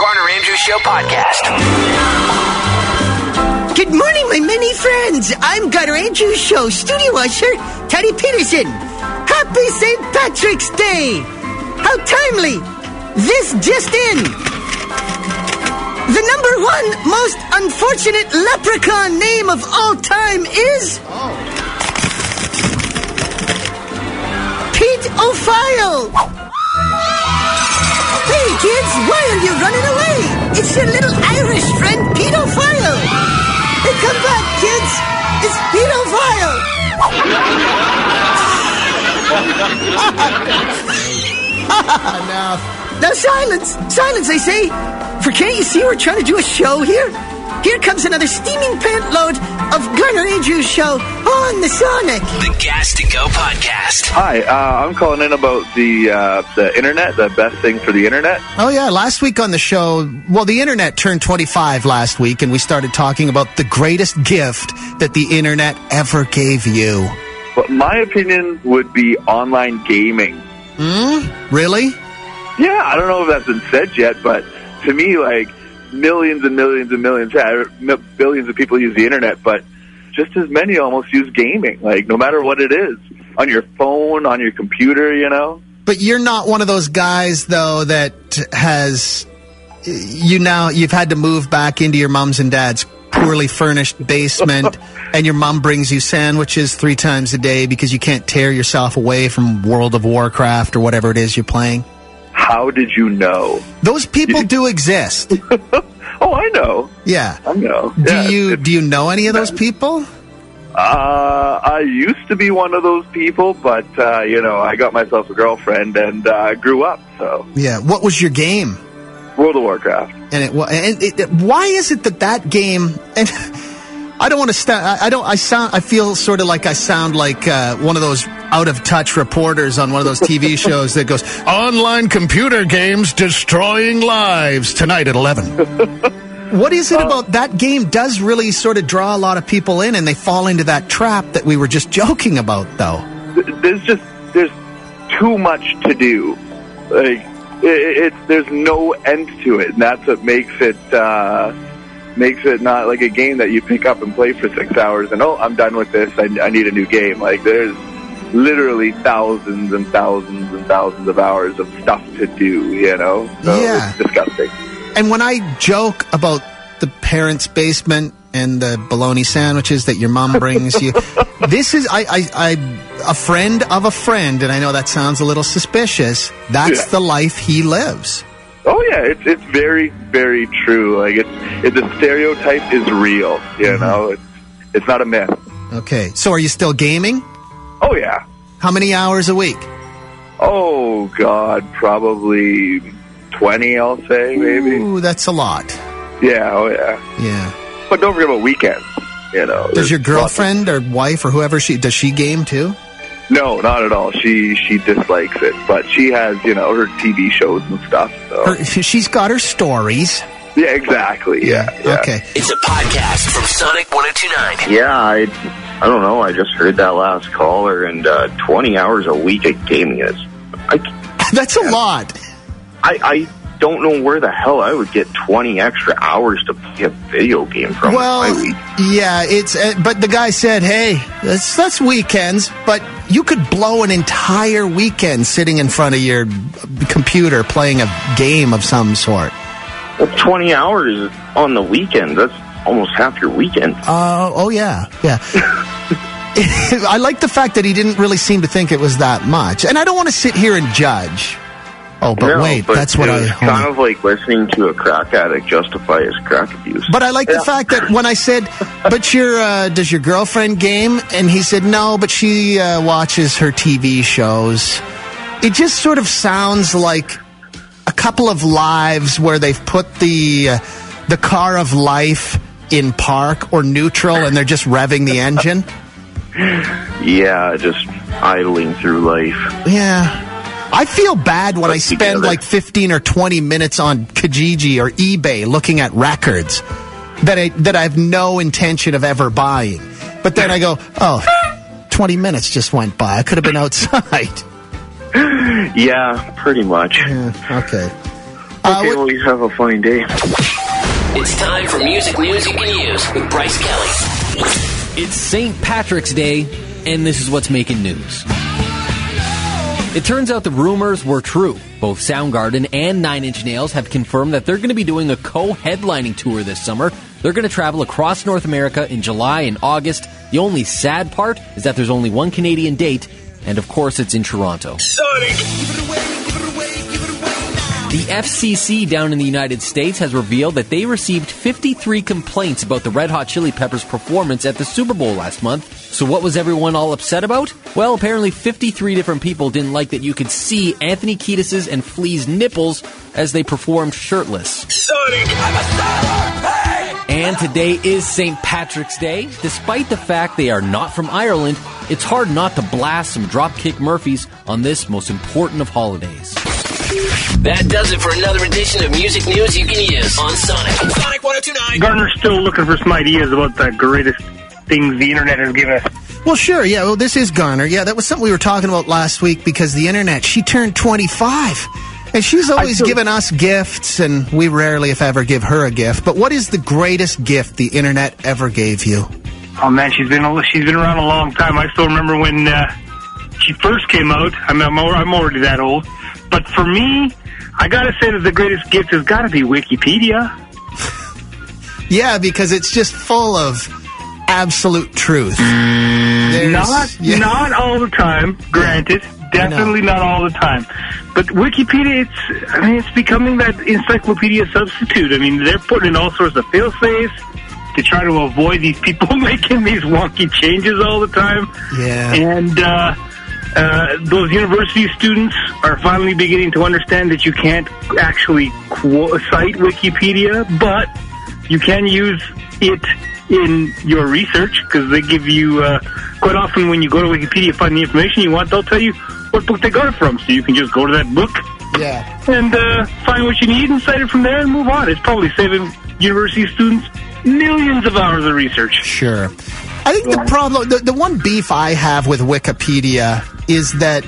Garner Andrews Show podcast. Good morning, my many friends. I'm Garner Andrews Show studio usher, Teddy Peterson. Happy St. Patrick's Day. How timely. This just in. The number one most unfortunate leprechaun name of all time is. Oh. Pete O'File. Hey, kids, why are you running away? It's your little Irish friend, Pete O'File. Hey, come back, kids. It's Pete O'File. Now silence, silence, I say. For can't you see we're trying to do a show here? Here comes another steaming pant load of Garner Andrews show on the Sonic. The Gas to Go podcast. Hi, uh, I'm calling in about the uh, the internet, the best thing for the internet. Oh, yeah. Last week on the show, well, the internet turned 25 last week, and we started talking about the greatest gift that the internet ever gave you. But my opinion would be online gaming. Hmm? Really? Yeah, I don't know if that's been said yet, but to me, like millions and millions and millions, yeah, er, billions of people use the internet, but just as many almost use gaming. Like no matter what it is, on your phone, on your computer, you know. But you're not one of those guys, though, that has you now you've had to move back into your mom's and dad's poorly furnished basement, and your mom brings you sandwiches three times a day because you can't tear yourself away from World of Warcraft or whatever it is you're playing. How did you know? Those people do exist. Oh, I know. Yeah. I know. Do Yeah, you do you know any of those people? Uh, I used to be one of those people, but uh, you know, I got myself a girlfriend and uh, grew up. So, Yeah. What was your game? World of Warcraft. And it and it, it- why is it that that game and I don't want to sta I don't I sound I feel sort of like I sound like uh, one of those out of touch reporters on one of those TV shows that goes online computer games destroying lives tonight at 11. What is it about that game does really sort of draw a lot of people in and they fall into that trap that we were just joking about though. There's just there's too much to do. Like it, it's there's no end to it, and that's what makes it uh, makes it not like a game that you pick up and play for six hours and oh I'm done with this. I, I need a new game. Like there's literally thousands and thousands and thousands of hours of stuff to do. You know, so Yeah. it's disgusting. And when I joke about the parents' basement and the bologna sandwiches that your mom brings you, this is I, I I a friend of a friend, and I know that sounds a little suspicious. That's Yeah. the life he lives. Oh yeah, it's it's very very true. Like it's it, the stereotype is real. You mm-hmm. know, it's it's not a myth. Okay, so are you still gaming? Oh yeah. How many hours a week? Oh God, probably twenty. I'll say maybe. Ooh, that's a lot. Yeah. Oh yeah. Yeah. But don't forget about weekends. You know. Does your of- girlfriend or wife or whoever she does she game too? No, not at all. She she dislikes it, but she has you know her TV shows and stuff. So Her, she's got her stories. yeah, exactly. Yeah. yeah. Okay. It's a podcast from Sonic 1029. Yeah, I, I don't know. I just heard that last caller, and uh, 20 hours a week of gaming is. I, That's a lot. I, I don't know where the hell I would get 20 extra hours to play a video game from Well, yeah, it's. Uh, but the guy said, "Hey, that's that's weekends, but you could blow an entire weekend sitting in front of your computer playing a game of some sort." Well, 20 hours on the weekend, that's almost half your weekend. Uh, oh yeah, yeah. I like the fact that he didn't really seem to think it was that much, and I don't want to sit here and judge. Oh, but No, wait, but that's what I. kind of like listening to a crack addict justify his crack abuse. But I like the fact that when I said, "But your uh, does your girlfriend game?" and he said, "No, but she uh, watches her TV shows." It just sort of sounds like a couple of lives where they've put the uh, the car of life in park or neutral, and they're just revving the engine. yeah, just idling through life. Yeah. I feel bad when I spend together. like 15 or 20 minutes on Kijiji or eBay looking at records that I, that I have no intention of ever buying. But then I go, oh, 20 minutes just went by. I could have been outside. Yeah, pretty much. Yeah, okay. Uh, Okay, what- well, you have a fine day. It's time for music news you can use with Bryce Kelly. It's St. Patrick's Day, and this is what's making news. It turns out the rumors were true. Both Soundgarden and Nine Inch Nails have confirmed that they're going to be doing a co-headlining tour this summer. They're going to travel across North America in July and August. The only sad part is that there's only one Canadian date, and of course it's in Toronto. The FCC down in the United States has revealed that they received 53 complaints about the Red Hot Chili Peppers performance at the Super Bowl last month. So what was everyone all upset about? Well, apparently 53 different people didn't like that you could see Anthony Kiedis's and Flea's nipples as they performed shirtless. And today is St. Patrick's Day. Despite the fact they are not from Ireland, it's hard not to blast some Dropkick Murphys on this most important of holidays. That does it for another edition of music news you can use on Sonic. Sonic 1029. Garner's still looking for some ideas about the greatest things the internet has given us. Well, sure. Yeah. Well, this is Garner. Yeah, that was something we were talking about last week because the internet. She turned 25. And she's always feel- given us gifts, and we rarely, if ever, give her a gift. But what is the greatest gift the internet ever gave you? Oh man, she's been she's been around a long time. I still remember when uh, she first came out. I mean, I'm, al- I'm already that old, but for me, I gotta say that the greatest gift has got to be Wikipedia. Yeah, because it's just full of absolute truth. There's- Not yeah. not all the time, granted. Definitely not all the time. But Wikipedia, it's I mean, it's becoming that encyclopedia substitute. I mean, they're putting in all sorts of fail safes to try to avoid these people making these wonky changes all the time. Yeah. And uh, uh, those university students are finally beginning to understand that you can't actually cite Wikipedia, but you can use it in your research because they give you uh, quite often when you go to Wikipedia find the information you want, they'll tell you what book they got it from, so you can just go to that book Yeah. and uh, find what you need and cite it from there and move on. It's probably saving university students millions of hours of research. Sure. I think the problem, the, the one beef I have with Wikipedia is that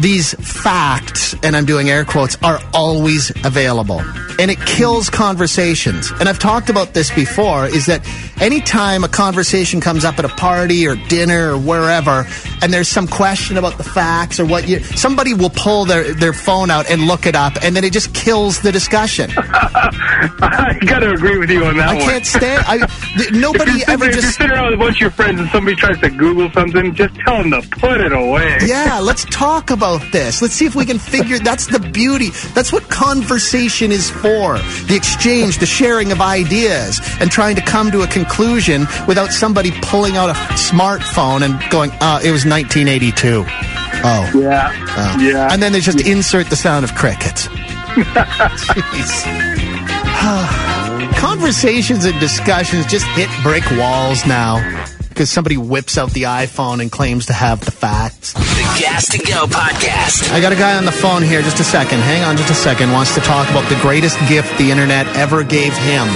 these facts, and I'm doing air quotes, are always available. And it kills conversations. And I've talked about this before, is that anytime a conversation comes up at a party or dinner or wherever, and there's some question about the facts or what you, somebody will pull their, their phone out and look it up, and then it just kills the discussion. I got to agree with you on that I one. can't stand, I, th- nobody if you're, ever if you're just sitting around with a bunch of your friends and somebody tries to Google something, just tell them to put it away. Yeah, let's talk about this. Let's see if we can figure. That's the beauty. That's what conversation is for. The exchange, the sharing of ideas, and trying to come to a conclusion without somebody pulling out a smartphone and going, "Oh, it was 1982." Oh, Yeah. oh. Yeah. And then they just insert the sound of crickets. Jeez. Conversations and discussions just hit brick walls now because somebody whips out the iPhone and claims to have the facts. The Gas to Go podcast. I got a guy on the phone here. Just a second. Hang on just a second. Wants to talk about the greatest gift the internet ever gave him.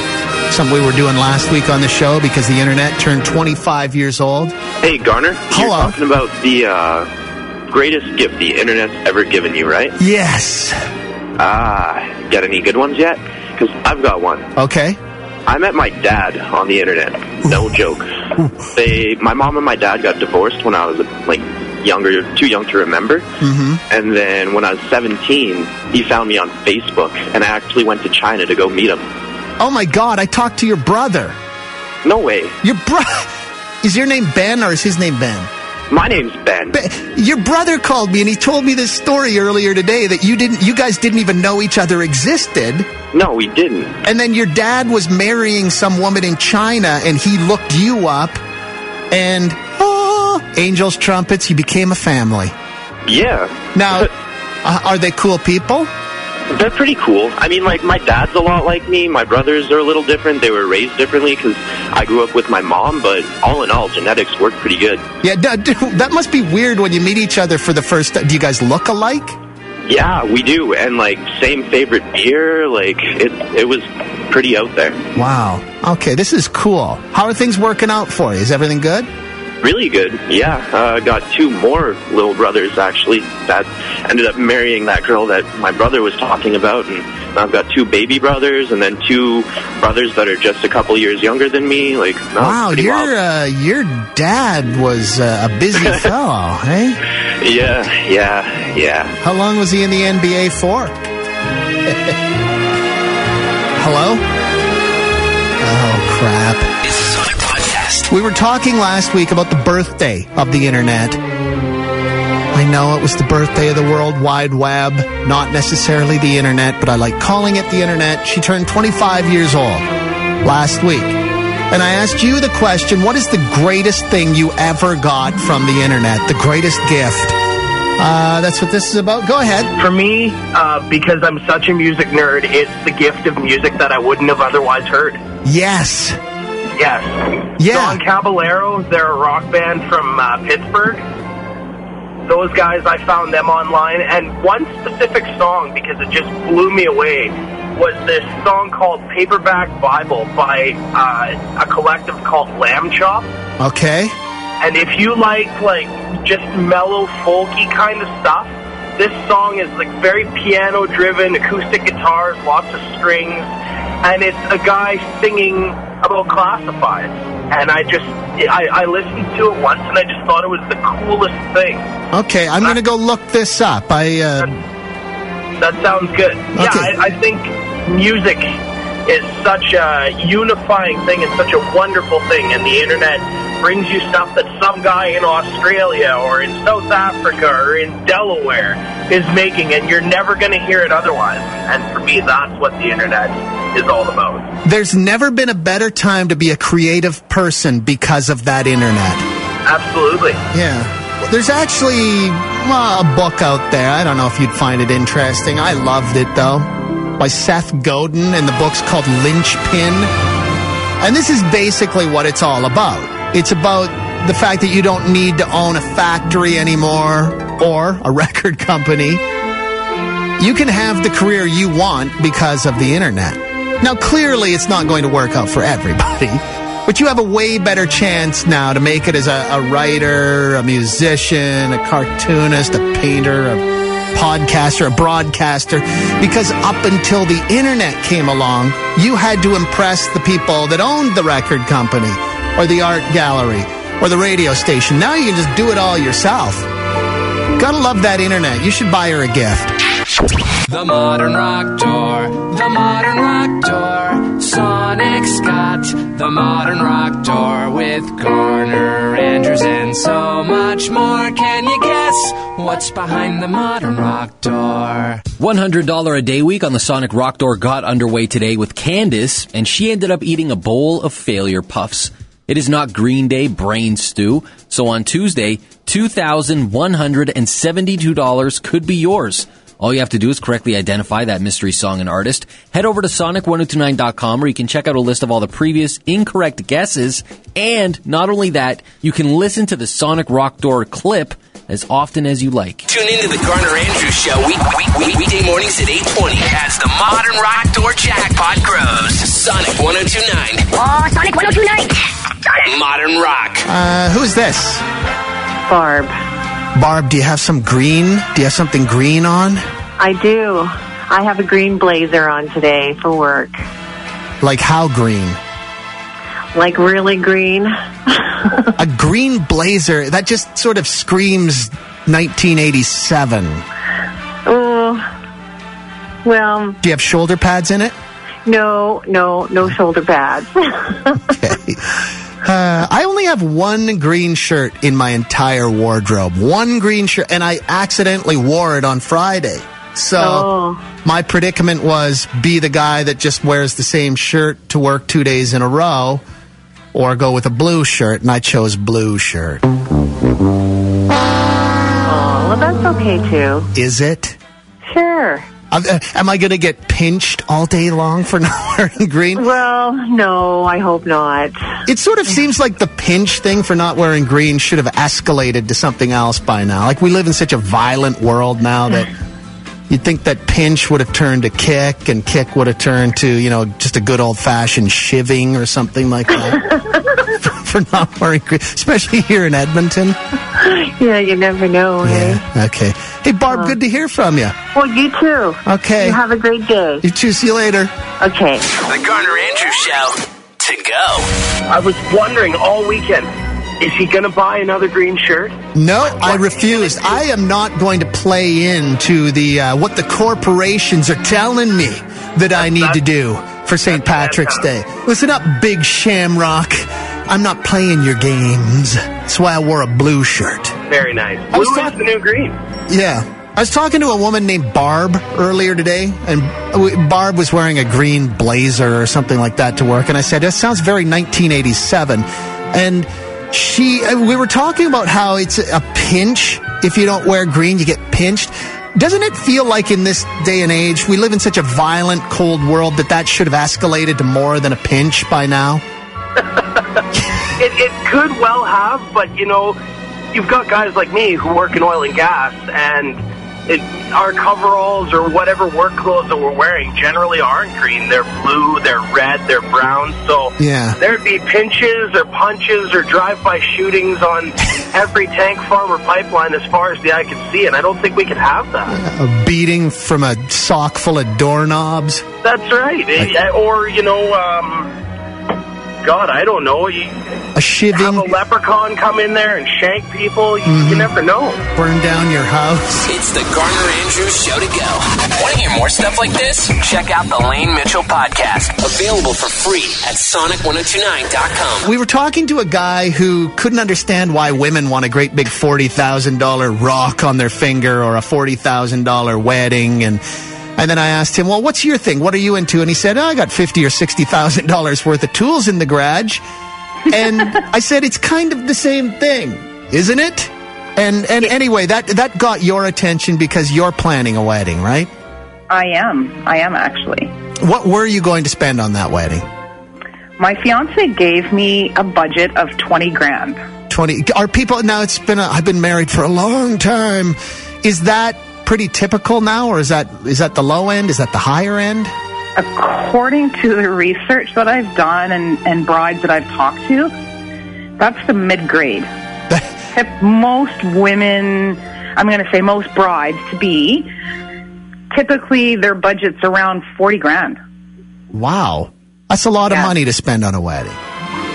Something we were doing last week on the show because the internet turned 25 years old. Hey, Garner. Hello. You're talking about the uh, greatest gift the internet's ever given you, right? Yes. Ah, got any good ones yet? Because I've got one. Okay. I met my dad on the internet. No joke. They, my mom and my dad got divorced when I was like younger, too young to remember. Mm-hmm. And then when I was 17, he found me on Facebook, and I actually went to China to go meet him. Oh my God! I talked to your brother. No way. Your bro. Is your name Ben or is his name Ben? My name's Ben. Be- Your brother called me and he told me this story earlier today that you didn't, you guys didn't even know each other existed. No, we didn't. And then your dad was marrying some woman in China and he looked you up and, oh, angels, trumpets, you became a family. Yeah. Now, uh, are they cool people? They're pretty cool. I mean, like, my dad's a lot like me. My brothers are a little different. They were raised differently because I grew up with my mom, but all in all, genetics work pretty good. Yeah, that must be weird when you meet each other for the first time. Do you guys look alike? Yeah, we do. And, like, same favorite beer. Like, it, it was pretty out there. Wow. Okay, this is cool. How are things working out for you? Is everything good? Really good, yeah. Uh, got two more little brothers actually that ended up marrying that girl that my brother was talking about, and I've got two baby brothers, and then two brothers that are just a couple years younger than me. Like, no, wow, your uh, your dad was uh, a busy fellow, hey? yeah, yeah, yeah. How long was he in the NBA for? Hello? We were talking last week about the birthday of the internet. I know it was the birthday of the World Wide Web, not necessarily the internet, but I like calling it the internet. She turned 25 years old last week. And I asked you the question what is the greatest thing you ever got from the internet? The greatest gift? Uh, that's what this is about. Go ahead. For me, uh, because I'm such a music nerd, it's the gift of music that I wouldn't have otherwise heard. Yes. Yes. Yeah. Don Caballero, they're a rock band from uh, Pittsburgh. Those guys, I found them online, and one specific song, because it just blew me away, was this song called Paperback Bible by uh, a collective called Lambchop. Okay. And if you like like just mellow folky kind of stuff, this song is like very piano driven, acoustic guitars, lots of strings, and it's a guy singing about classifieds. And I just I, I listened to it once and I just thought it was the coolest thing. Okay, I'm going to go look this up. I uh, That sounds good. Yeah, I, I think music is such a unifying thing and such a wonderful thing, and the internet brings you stuff that some guy in Australia or in South Africa or in Delaware is making, and you're never going to hear it otherwise. And for me, that's what the internet is all about. there's never been a better time to be a creative person because of that internet. Absolutely. Yeah. There's actually well, a book out there. I don't know if you'd find it interesting. I loved it though. By Seth Godin, and the book's called Linchpin. And this is basically what it's all about. It's about the fact that you don't need to own a factory anymore or a record company. You can have the career you want because of the internet. Now, clearly, it's not going to work out for everybody, but you have a way better chance now to make it as a, a writer, a musician, a cartoonist, a painter, a podcaster, a broadcaster, because up until the internet came along, you had to impress the people that owned the record company or the art gallery or the radio station. Now you can just do it all yourself. Gotta love that internet. You should buy her a gift. The modern rock door, the modern rock door, Sonic Scott, the modern rock door with Garner, Andrews, and so much more. Can you guess what's behind the modern rock door? $100 a day week on the Sonic Rock Door got underway today with Candace, and she ended up eating a bowl of failure puffs. It is not Green Day brain stew, so on Tuesday, $2,172 could be yours. All you have to do is correctly identify that mystery song and artist. Head over to sonic1029.com where you can check out a list of all the previous incorrect guesses. And not only that, you can listen to the Sonic Rock Door clip as often as you like. Tune into the Garner Andrews Show week, week, week, weekday mornings at 820 as the modern rock door jackpot grows. Sonic 1029. Oh, Sonic 1029. Modern rock. Uh, who's this? Barb. Barb, do you have some green? Do you have something green on? I do. I have a green blazer on today for work. Like how green? Like really green. A green blazer. That just sort of screams 1987. Oh, well, Do you have shoulder pads in it? no, no, no shoulder pads. Okay. Uh, I only have one green shirt in my entire wardrobe. One green shirt, and I accidentally wore it on Friday. So Oh. my predicament was be the guy that just wears the same shirt to work two days in a row, or go with a blue shirt, and I chose blue shirt. oh, well, that's okay too. Is it? Sure. Uh, am I going to get pinched all day long for not wearing green? Well, no, I hope not. It sort of seems like the pinch thing for not wearing green should have escalated to something else by now. Like we live in such a violent world now that You'd think that pinch would have turned to kick, and kick would have turned to, you know, just a good old fashioned shiving or something like that. for, for not wearing green, especially here in Edmonton. Yeah, you never know. Yeah. Okay. Hey, Barb, good to hear from you. Well, you too. Okay. You have a great day. You too. See you later. Okay. The Garner Andrews Show. To go. I was wondering all weekend, is he going to buy another green shirt? No, I refused. I am not going to play into the uh, what the corporations are telling me that I need to do for St. Patrick's Day. Listen up, Big Shamrock. I'm not playing your games. That's why I wore a blue shirt. Very nice. I was Blue is talking- the new green. Yeah. I was talking to a woman named Barb earlier today, and Barb was wearing a green blazer or something like that to work. And I said, That sounds very 1987. And she, we were talking about how it's a pinch. If you don't wear green, you get pinched. Doesn't it feel like in this day and age, we live in such a violent, cold world that that should have escalated to more than a pinch by now? It, it could well have, but you know, you've got guys like me who work in oil and gas, and it, our coveralls or whatever work clothes that we're wearing generally aren't green. They're blue, they're red, they're brown. So Yeah. there'd be pinches or punches or drive-by shootings on every tank farm or pipeline as far as the eye can see, and I don't think we could have that. A beating from a sock full of doorknobs? That's right. It- or you know, um, God, I don't know. You A shivving? have a leprechaun come in there and shank people. You, Mm-hmm. you never know. burn down your house. It's the Garner Andrews Show to go. Want to hear more stuff like this? Check out the Lane Mitchell podcast. Available for free at sonic1029.com. We were talking to a guy who couldn't understand why women want a great big $40,000 rock on their finger or a $40,000 wedding and and then I asked him, "Well, what's your thing? What are you into?" And he said, oh, "I got fifty or sixty thousand dollars worth of tools in the garage." And I said, "It's kind of the same thing, isn't it?" And and anyway, that that got your attention because you're planning a wedding, right? I am. I am actually. What were you going to spend on that wedding? My fiance gave me a budget of 20 grand. 20 are people now it's been a, i've been married for a long time is that pretty typical now or is that is that the low end is that the higher end According to the research that I've done and, and brides that I've talked to, that's the mid grade. most women, I'm going to say most brides to be, typically their budget's around 40 grand. wow that's a lot of money to spend on a wedding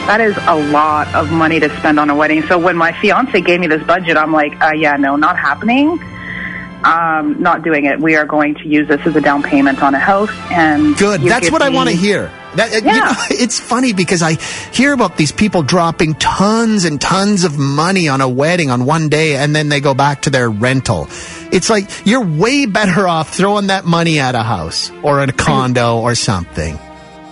That is a lot of money to spend on a wedding. So when my fiance gave me this budget, I'm like, uh, yeah, no, not happening. Um, not doing it. We are going to use this as a down payment on a house. And good that's what i want to hear that, uh, you know, it's funny because I hear about these people dropping tons and tons of money on a wedding on one day and then they go back to their rental. It's like you're way better off throwing that money at a house or a condo or something.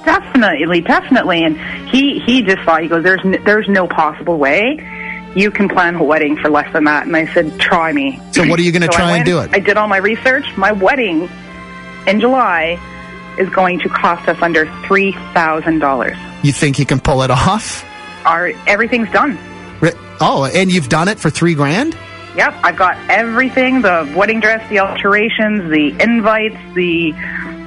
Definitely, definitely. And he he just thought he goes, there's n- there's no possible way you can plan a wedding for less than that. And I said, try me. So what are you going to So try and do it? I did all my research. My wedding in July is going to cost us under three thousand dollars. You think you can pull it off? Our everything's done. Oh, and you've done it for three grand? Yep, I've got everything: the wedding dress, the alterations, the invites, the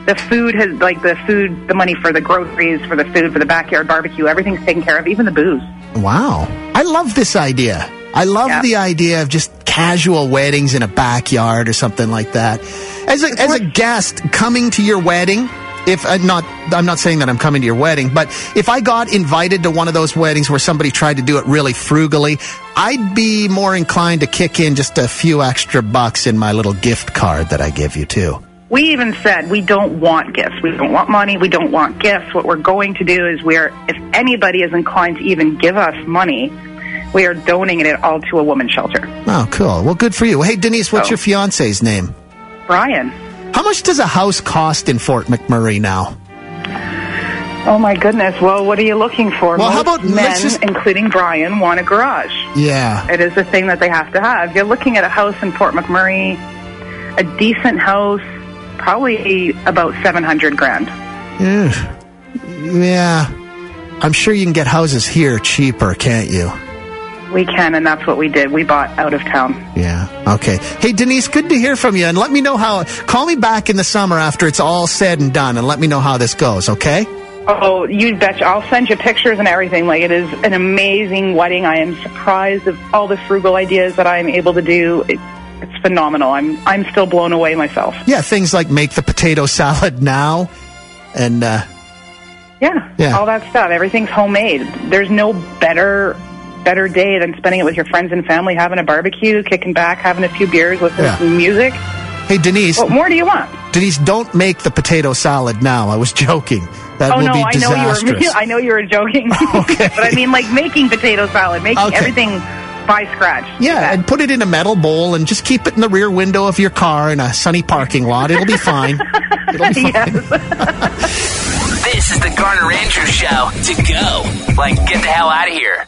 the food has like the food, the money for the groceries, for the food, for the backyard barbecue. Everything's taken care of, even the booze. Wow. I love this idea. I love the idea of just casual weddings in a backyard or something like that. As a, as a guest coming to your wedding, if I'm not, I'm not saying that I'm coming to your wedding, but if I got invited to one of those weddings where somebody tried to do it really frugally, I'd be more inclined to kick in just a few extra bucks in my little gift card that I give you too. We even said we don't want gifts. We don't want money. We don't want gifts. What we're going to do is we're, if anybody is inclined to even give us money, we are donating it all to a woman's shelter. Oh, cool. Well, good for you. Hey, Denise, what's Oh. your fiance's name? Brian. How much does a house cost in Fort McMurray now? Oh my goodness. Well, what are you looking for? Well, how about- men, just- including Brian, want a garage. Yeah. It is a thing that they have to have. You're looking at a house in Fort McMurray, a decent house, probably about 700 grand. Yeah. Yeah. I'm sure you can get houses here cheaper, can't you? We can, and that's what we did. We bought out of town. Yeah. Okay. Hey, Denise, good to hear from you. And let me know how. Call me back in the summer after it's all said and done, and let me know how this goes. Okay. Oh, you betcha. I'll send you pictures and everything. Like, it is an amazing wedding. I am surprised of all the frugal ideas that I'm able to do. It, phenomenal. I'm I'm still blown away myself. Yeah, things like make the potato salad now, and uh, Yeah, Yeah. all that stuff. Everything's homemade. There's no better better day than spending it with your friends and family, having a barbecue, kicking back, having a few beers, listening Yeah. to music. hey, Denise. What more do you want? Denise, don't make the potato salad now. I was joking. That oh will no, be I know disastrous. you were. I know you were joking. but I mean, like making potato salad, making Okay. everything by scratch. Yeah, and put it in a metal bowl and just keep it in the rear window of your car in a sunny parking lot. It'll be fine. It'll be fine. This is the Garner Andrews Show. To go. Like, get the hell out of here.